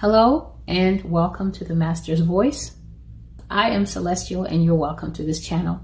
Hello and welcome to the Master's Voice. I am Celestial and you're welcome to this channel.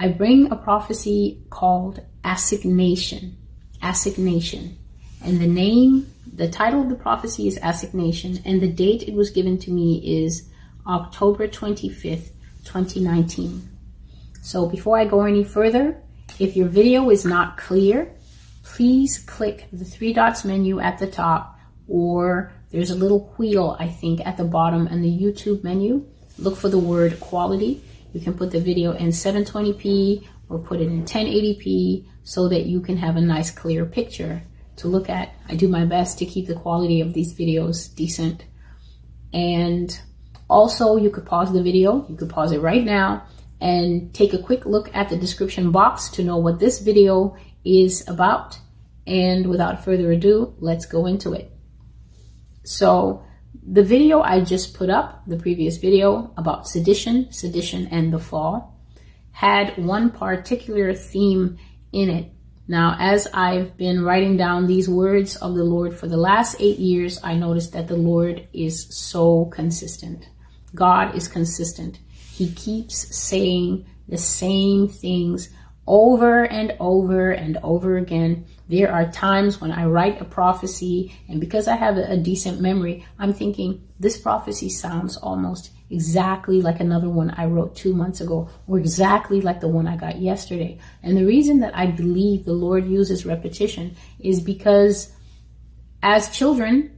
I bring a prophecy called Assignation. Assignation. And the name, the title of the prophecy is Assignation, and the date it was given to me is October 25th, 2019. So before I go any further, if your video is not clear, please click the three dots menu at the top or there's a little wheel, I think, at the bottom in the YouTube menu. Look for the word quality. You can put the video in 720p or put it in 1080p so that you can have a nice clear picture to look at. I do my best to keep the quality of these videos decent. And also you could pause the video. You could pause it right now and take a quick look at the description box to know what this video is about. And without further ado, let's go into it. So the video I just put up, the previous video about sedition, sedition and the fall, had one particular theme in it. Now, as I've been writing down these words of the Lord for the last eight years, I noticed that the Lord is so consistent. God is consistent. He keeps saying the same things over and over and over again. There are times when I write a prophecy, and because I have a decent memory, I'm thinking this prophecy sounds almost exactly like another one I wrote two months ago, or exactly like the one I got yesterday. And the reason that I believe the Lord uses repetition is because as children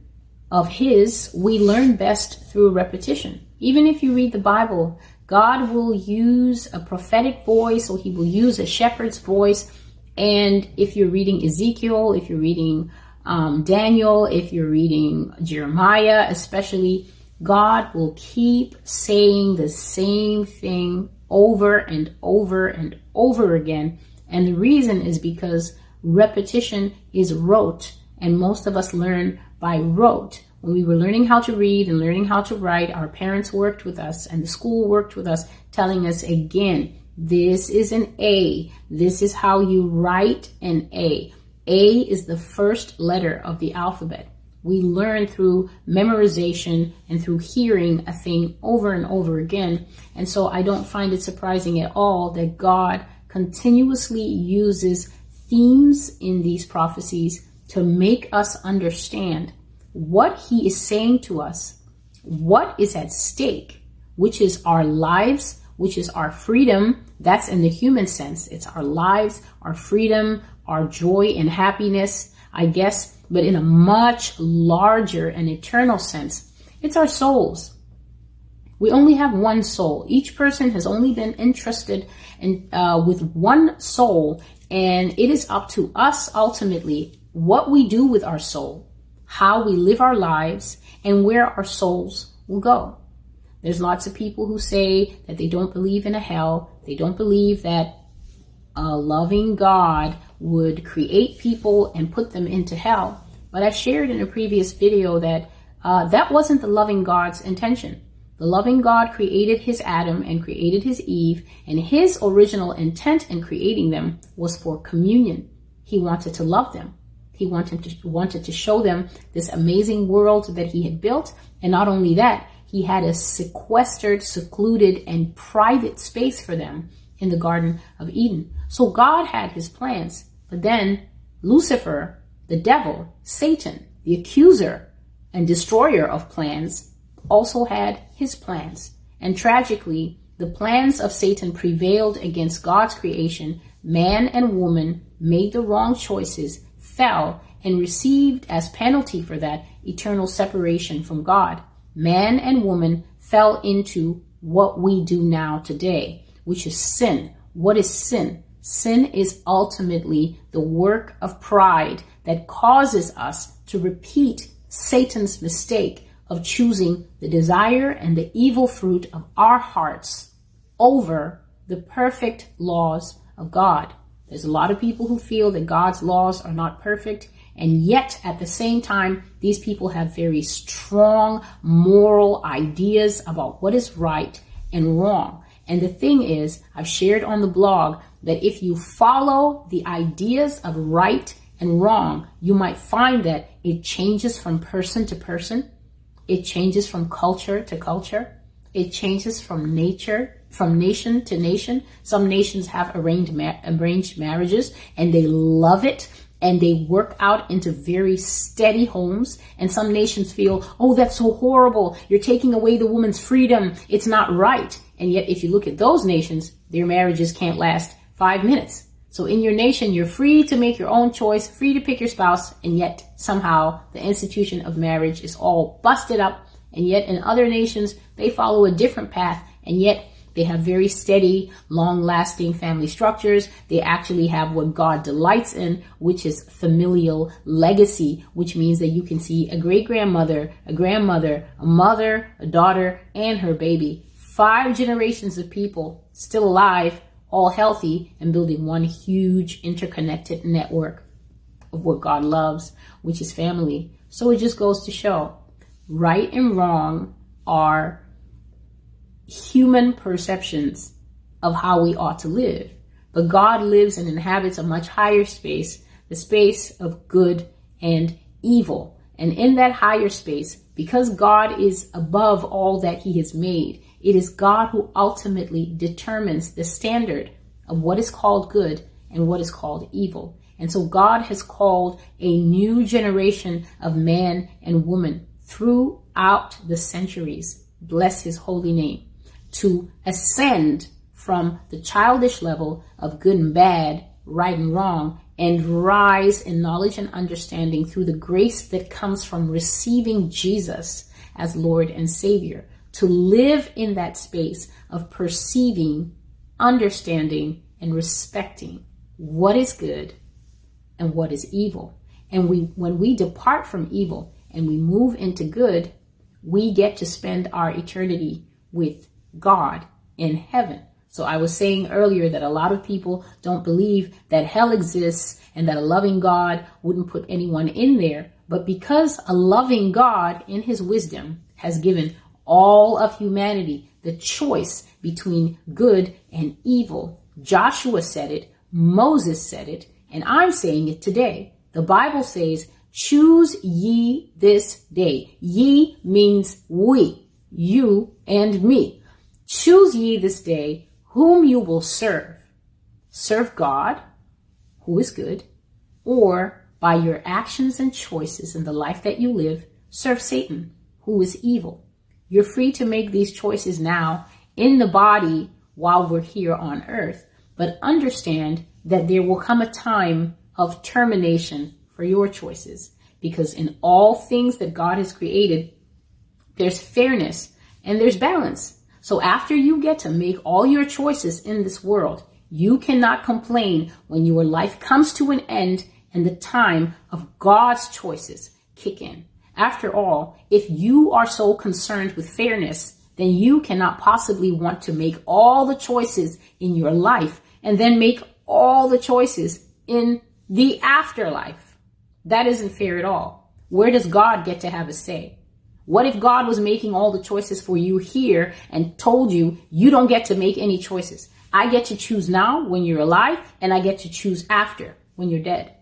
of His, we learn best through repetition. Even if you read the Bible, God will use a prophetic voice or he will use a shepherd's voice. And if you're reading Ezekiel, if you're reading um, Daniel, if you're reading Jeremiah, especially, God will keep saying the same thing over and over and over again. And the reason is because repetition is rote, and most of us learn by rote. When we were learning how to read and learning how to write, our parents worked with us and the school worked with us, telling us again, this is an A. This is how you write an A. A is the first letter of the alphabet. We learn through memorization and through hearing a thing over and over again. And so I don't find it surprising at all that God continuously uses themes in these prophecies to make us understand what he is saying to us, what is at stake, which is our lives, which is our freedom. That's in the human sense. It's our lives, our freedom, our joy and happiness, I guess, but in a much larger and eternal sense, it's our souls. We only have one soul. Each person has only been entrusted in uh, with one soul, and it is up to us ultimately what we do with our soul how we live our lives, and where our souls will go. There's lots of people who say that they don't believe in a hell. They don't believe that a loving God would create people and put them into hell. But I shared in a previous video that uh, that wasn't the loving God's intention. The loving God created his Adam and created his Eve, and his original intent in creating them was for communion. He wanted to love them. He wanted to, wanted to show them this amazing world that he had built. And not only that, he had a sequestered, secluded, and private space for them in the Garden of Eden. So God had his plans. But then Lucifer, the devil, Satan, the accuser and destroyer of plans, also had his plans. And tragically, the plans of Satan prevailed against God's creation. Man and woman made the wrong choices fell and received as penalty for that eternal separation from God. Man and woman fell into what we do now today, which is sin. What is sin? Sin is ultimately the work of pride that causes us to repeat Satan's mistake of choosing the desire and the evil fruit of our hearts over the perfect laws of God. There's a lot of people who feel that God's laws are not perfect, and yet at the same time, these people have very strong moral ideas about what is right and wrong. And the thing is, I've shared on the blog that if you follow the ideas of right and wrong, you might find that it changes from person to person. It changes from culture to culture. It changes from nature, from nation to nation. Some nations have arranged, arranged marriages and they love it and they work out into very steady homes. And some nations feel, oh, that's so horrible. You're taking away the woman's freedom. It's not right. And yet, if you look at those nations, their marriages can't last five minutes. So in your nation, you're free to make your own choice, free to pick your spouse, and yet somehow the institution of marriage is all busted up. And yet in other nations, they follow a different path, and yet they have very steady, long lasting family structures. They actually have what God delights in, which is familial legacy, which means that you can see a great grandmother, a grandmother, a mother, a daughter, and her baby. Five generations of people still alive all healthy and building one huge interconnected network of what God loves, which is family. So it just goes to show right and wrong are human perceptions of how we ought to live. But God lives and inhabits a much higher space, the space of good and evil. And in that higher space, because God is above all that he has made, it is God who ultimately determines the standard of what is called good and what is called evil. And so God has called a new generation of man and woman throughout the centuries, bless his holy name, to ascend from the childish level of good and bad, right and wrong, and rise in knowledge and understanding through the grace that comes from receiving Jesus as Lord and Savior to live in that space of perceiving, understanding, and respecting what is good and what is evil. And we, when we depart from evil and we move into good, we get to spend our eternity with God in heaven. So I was saying earlier that a lot of people don't believe that hell exists and that a loving God wouldn't put anyone in there. But because a loving God in his wisdom has given all of humanity the choice between good and evil. Joshua said it, Moses said it, and I'm saying it today. The Bible says, choose ye this day. Ye means we, you and me. Choose ye this day whom you will serve. Serve God, who is good, or by your actions and choices in the life that you live, serve Satan, who is evil. You're free to make these choices now in the body while we're here on earth, but understand that there will come a time of termination for your choices because in all things that God has created, there's fairness and there's balance. So after you get to make all your choices in this world, you cannot complain when your life comes to an end and the time of God's choices kick in. After all, if you are so concerned with fairness, then you cannot possibly want to make all the choices in your life and then make all the choices in the afterlife. That isn't fair at all. Where does God get to have a say? What if God was making all the choices for you here and told you you don't get to make any choices? I get to choose now when you're alive and I get to choose after when you're dead.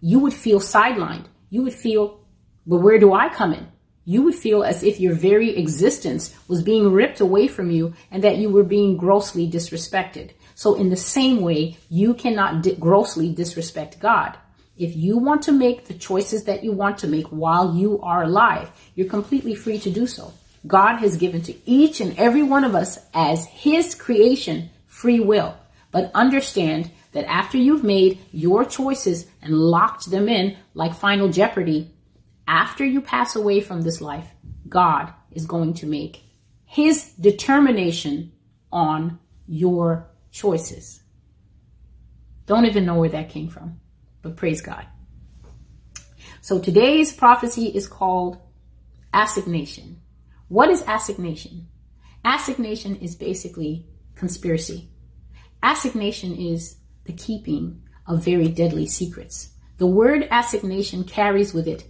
You would feel sidelined. You would feel but where do I come in? You would feel as if your very existence was being ripped away from you and that you were being grossly disrespected. So in the same way, you cannot di- grossly disrespect God. If you want to make the choices that you want to make while you are alive, you're completely free to do so. God has given to each and every one of us as his creation free will. But understand that after you've made your choices and locked them in like final jeopardy, after you pass away from this life, God is going to make his determination on your choices. Don't even know where that came from, but praise God. So today's prophecy is called assignation. What is assignation? Assignation is basically conspiracy. Assignation is the keeping of very deadly secrets. The word assignation carries with it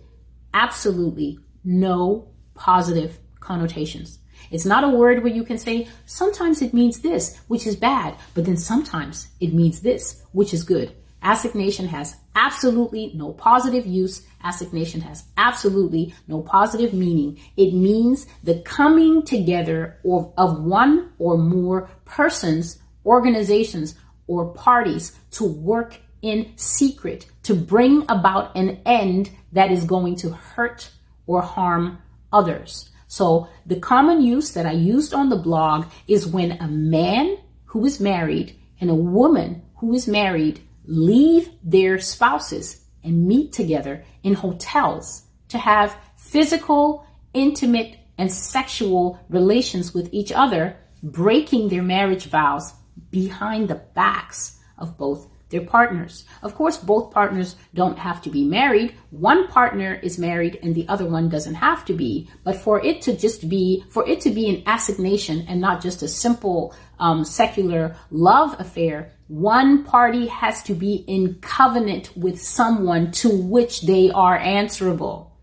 absolutely no positive connotations. It's not a word where you can say, sometimes it means this, which is bad, but then sometimes it means this, which is good. Assignation has absolutely no positive use. Assignation has absolutely no positive meaning. It means the coming together of, of one or more persons, organizations, or parties to work in secret to bring about an end that is going to hurt or harm others. So the common use that I used on the blog is when a man who is married and a woman who is married leave their spouses and meet together in hotels to have physical, intimate, and sexual relations with each other, breaking their marriage vows behind the backs of both their partners. Of course, both partners don't have to be married. One partner is married and the other one doesn't have to be. But for it to just be, for it to be an assignation and not just a simple um, secular love affair, one party has to be in covenant with someone to which they are answerable.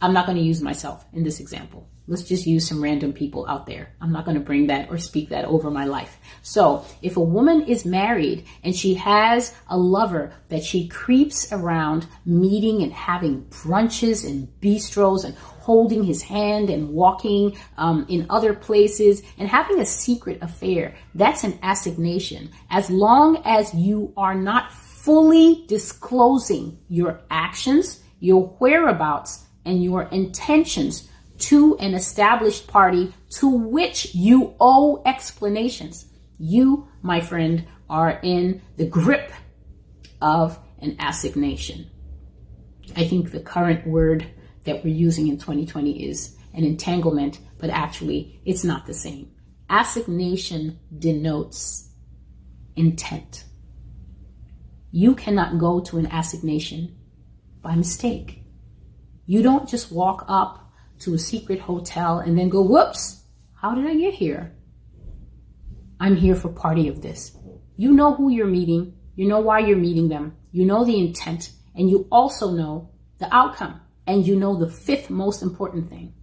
I'm not going to use myself in this example. Let's just use some random people out there. I'm not going to bring that or speak that over my life. So if a woman is married and she has a lover that she creeps around meeting and having brunches and bistros and holding his hand and walking um, in other places and having a secret affair, that's an assignation. As long as you are not fully disclosing your actions, your whereabouts, and your intentions to an established party to which you owe explanations. You, my friend, are in the grip of an assignation. I think the current word that we're using in 2020 is an entanglement, but actually it's not the same. Assignation denotes intent. You cannot go to an assignation by mistake. You don't just walk up to a secret hotel and then go, whoops, how did I get here? I'm here for party of this. You know who you're meeting. You know why you're meeting them. You know the intent and you also know the outcome. And you know the fifth most important thing,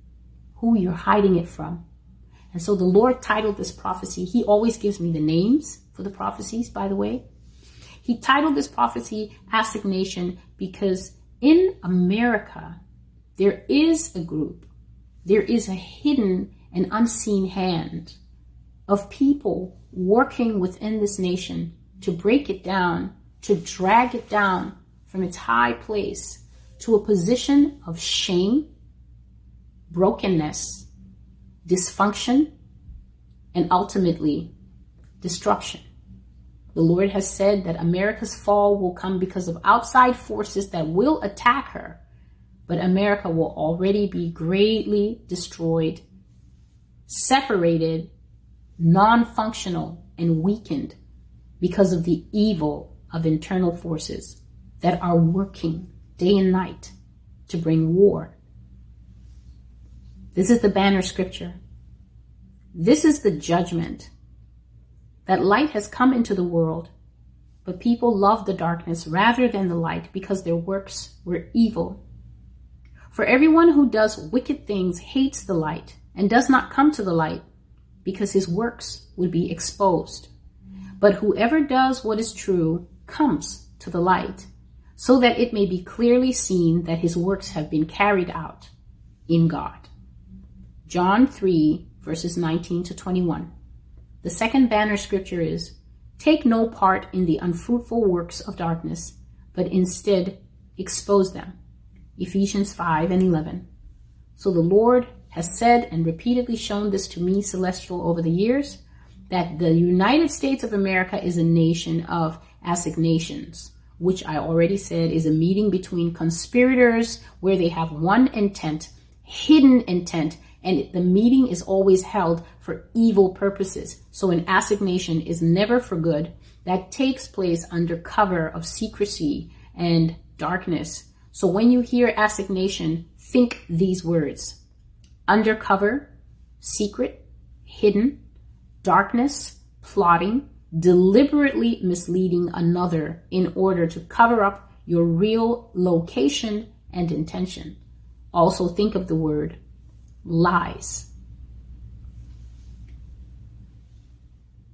who you're hiding it from. And so the Lord titled this prophecy. He always gives me the names for the prophecies, by the way. He titled this prophecy Assignation because in America, there is a group there is a hidden and unseen hand of people working within this nation to break it down, to drag it down from its high place to a position of shame, brokenness, dysfunction, and ultimately destruction. The Lord has said that America's fall will come because of outside forces that will attack her but America will already be greatly destroyed, separated, non functional, and weakened because of the evil of internal forces that are working day and night to bring war. This is the banner scripture. This is the judgment that light has come into the world, but people love the darkness rather than the light because their works were evil for everyone who does wicked things hates the light and does not come to the light because his works would be exposed. But whoever does what is true comes to the light so that it may be clearly seen that his works have been carried out in God. John 3 verses 19 to 21. The second banner scripture is, Take no part in the unfruitful works of darkness, but instead expose them. Ephesians 5 and 11. So the Lord has said and repeatedly shown this to me, Celestial, over the years, that the United States of America is a nation of assignations, which I already said is a meeting between conspirators where they have one intent, hidden intent, and the meeting is always held for evil purposes. So an assignation is never for good. That takes place under cover of secrecy and darkness so when you hear assignation, think these words undercover, secret, hidden, darkness, plotting, deliberately misleading another in order to cover up your real location and intention. Also, think of the word lies.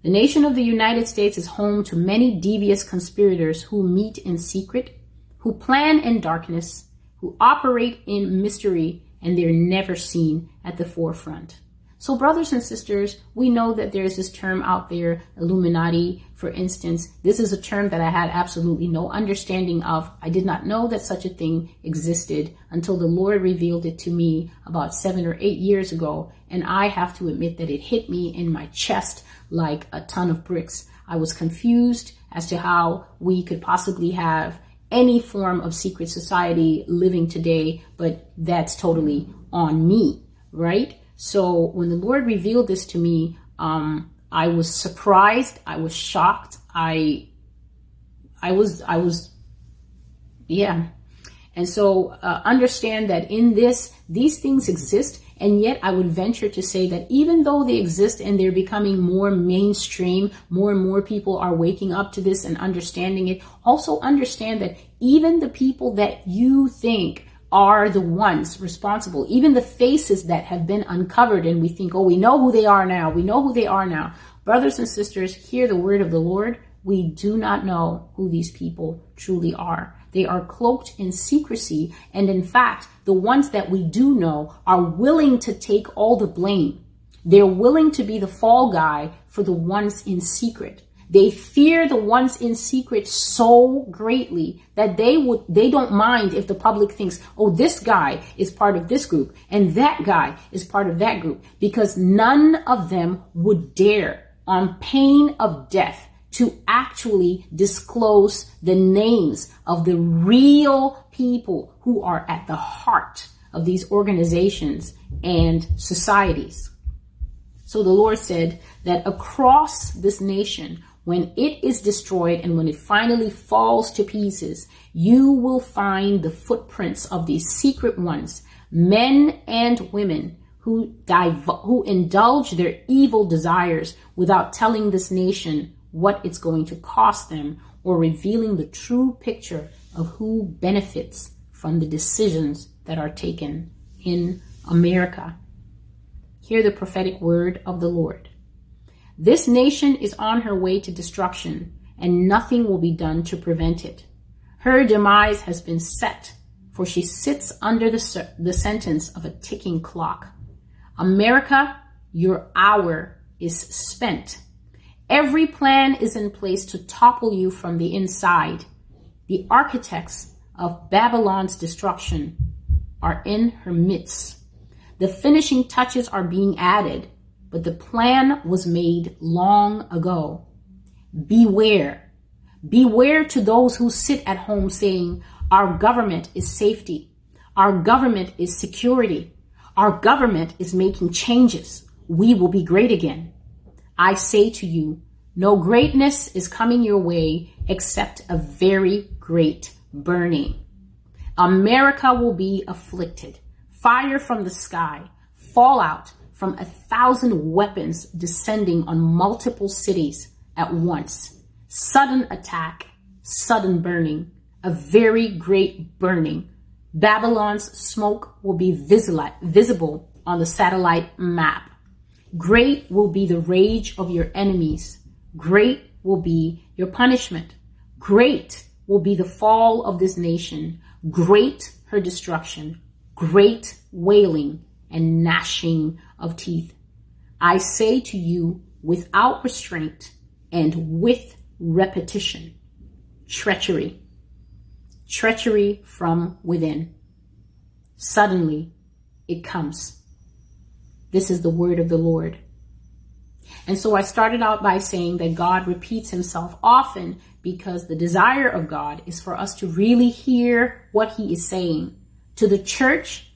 The nation of the United States is home to many devious conspirators who meet in secret, who plan in darkness, who operate in mystery, and they're never seen at the forefront. So, brothers and sisters, we know that there's this term out there, Illuminati, for instance. This is a term that I had absolutely no understanding of. I did not know that such a thing existed until the Lord revealed it to me about seven or eight years ago. And I have to admit that it hit me in my chest like a ton of bricks. I was confused as to how we could possibly have any form of secret society living today, but that's totally on me, right? So when the Lord revealed this to me, um, I was surprised. I was shocked. I, I was, I was, yeah. And so uh, understand that in this, these things exist. And yet I would venture to say that even though they exist and they're becoming more mainstream, more and more people are waking up to this and understanding it. Also understand that even the people that you think are the ones responsible. Even the faces that have been uncovered and we think, oh, we know who they are now. We know who they are now. Brothers and sisters, hear the word of the Lord. We do not know who these people truly are. They are cloaked in secrecy. And in fact, the ones that we do know are willing to take all the blame. They're willing to be the fall guy for the ones in secret. They fear the ones in secret so greatly that they would they don't mind if the public thinks, "Oh, this guy is part of this group and that guy is part of that group," because none of them would dare on pain of death to actually disclose the names of the real people who are at the heart of these organizations and societies. So the Lord said that across this nation when it is destroyed and when it finally falls to pieces, you will find the footprints of these secret ones, men and women who, div- who indulge their evil desires without telling this nation what it's going to cost them or revealing the true picture of who benefits from the decisions that are taken in America. Hear the prophetic word of the Lord. This nation is on her way to destruction, and nothing will be done to prevent it. Her demise has been set, for she sits under the, the sentence of a ticking clock. America, your hour is spent. Every plan is in place to topple you from the inside. The architects of Babylon's destruction are in her midst. The finishing touches are being added but the plan was made long ago. Beware. Beware to those who sit at home saying, Our government is safety. Our government is security. Our government is making changes. We will be great again. I say to you, no greatness is coming your way except a very great burning. America will be afflicted. Fire from the sky, fallout, from a thousand weapons descending on multiple cities at once. Sudden attack, sudden burning, a very great burning. Babylon's smoke will be visible on the satellite map. Great will be the rage of your enemies. Great will be your punishment. Great will be the fall of this nation. Great her destruction. Great wailing and gnashing of teeth. I say to you without restraint and with repetition, treachery, treachery from within. Suddenly it comes. This is the word of the Lord. And so I started out by saying that God repeats himself often because the desire of God is for us to really hear what he is saying to the church,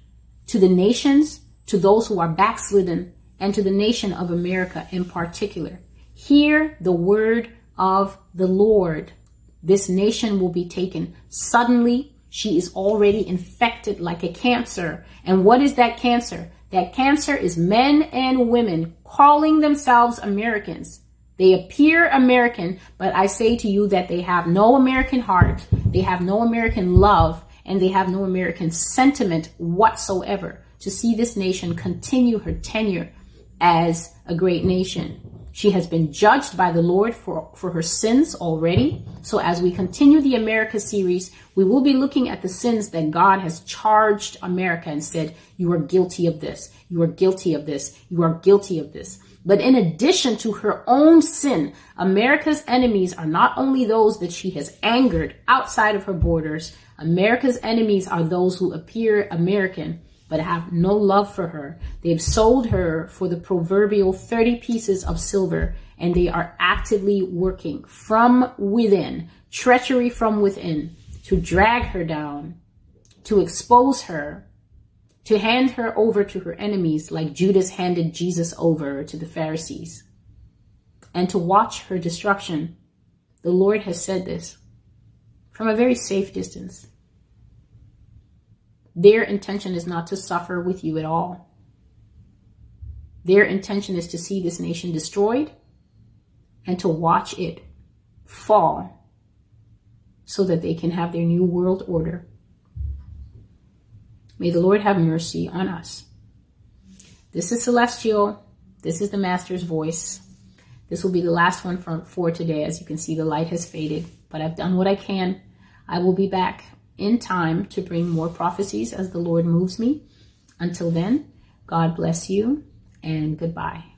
to the nations, to those who are backslidden, and to the nation of America in particular. Hear the word of the Lord. This nation will be taken suddenly. She is already infected like a cancer. And what is that cancer? That cancer is men and women calling themselves Americans. They appear American, but I say to you that they have no American heart, they have no American love, and they have no American sentiment whatsoever to see this nation continue her tenure as a great nation. She has been judged by the Lord for, for her sins already. So as we continue the America series, we will be looking at the sins that God has charged America and said, you are guilty of this. You are guilty of this. You are guilty of this. But in addition to her own sin, America's enemies are not only those that she has angered outside of her borders. America's enemies are those who appear American but have no love for her. They've sold her for the proverbial 30 pieces of silver, and they are actively working from within, treachery from within, to drag her down, to expose her, to hand her over to her enemies like Judas handed Jesus over to the Pharisees, and to watch her destruction. The Lord has said this from a very safe distance. Their intention is not to suffer with you at all. Their intention is to see this nation destroyed and to watch it fall so that they can have their new world order. May the Lord have mercy on us. This is Celestial. This is the Master's voice. This will be the last one for, for today. As you can see, the light has faded, but I've done what I can. I will be back in time to bring more prophecies as the Lord moves me. Until then, God bless you and goodbye.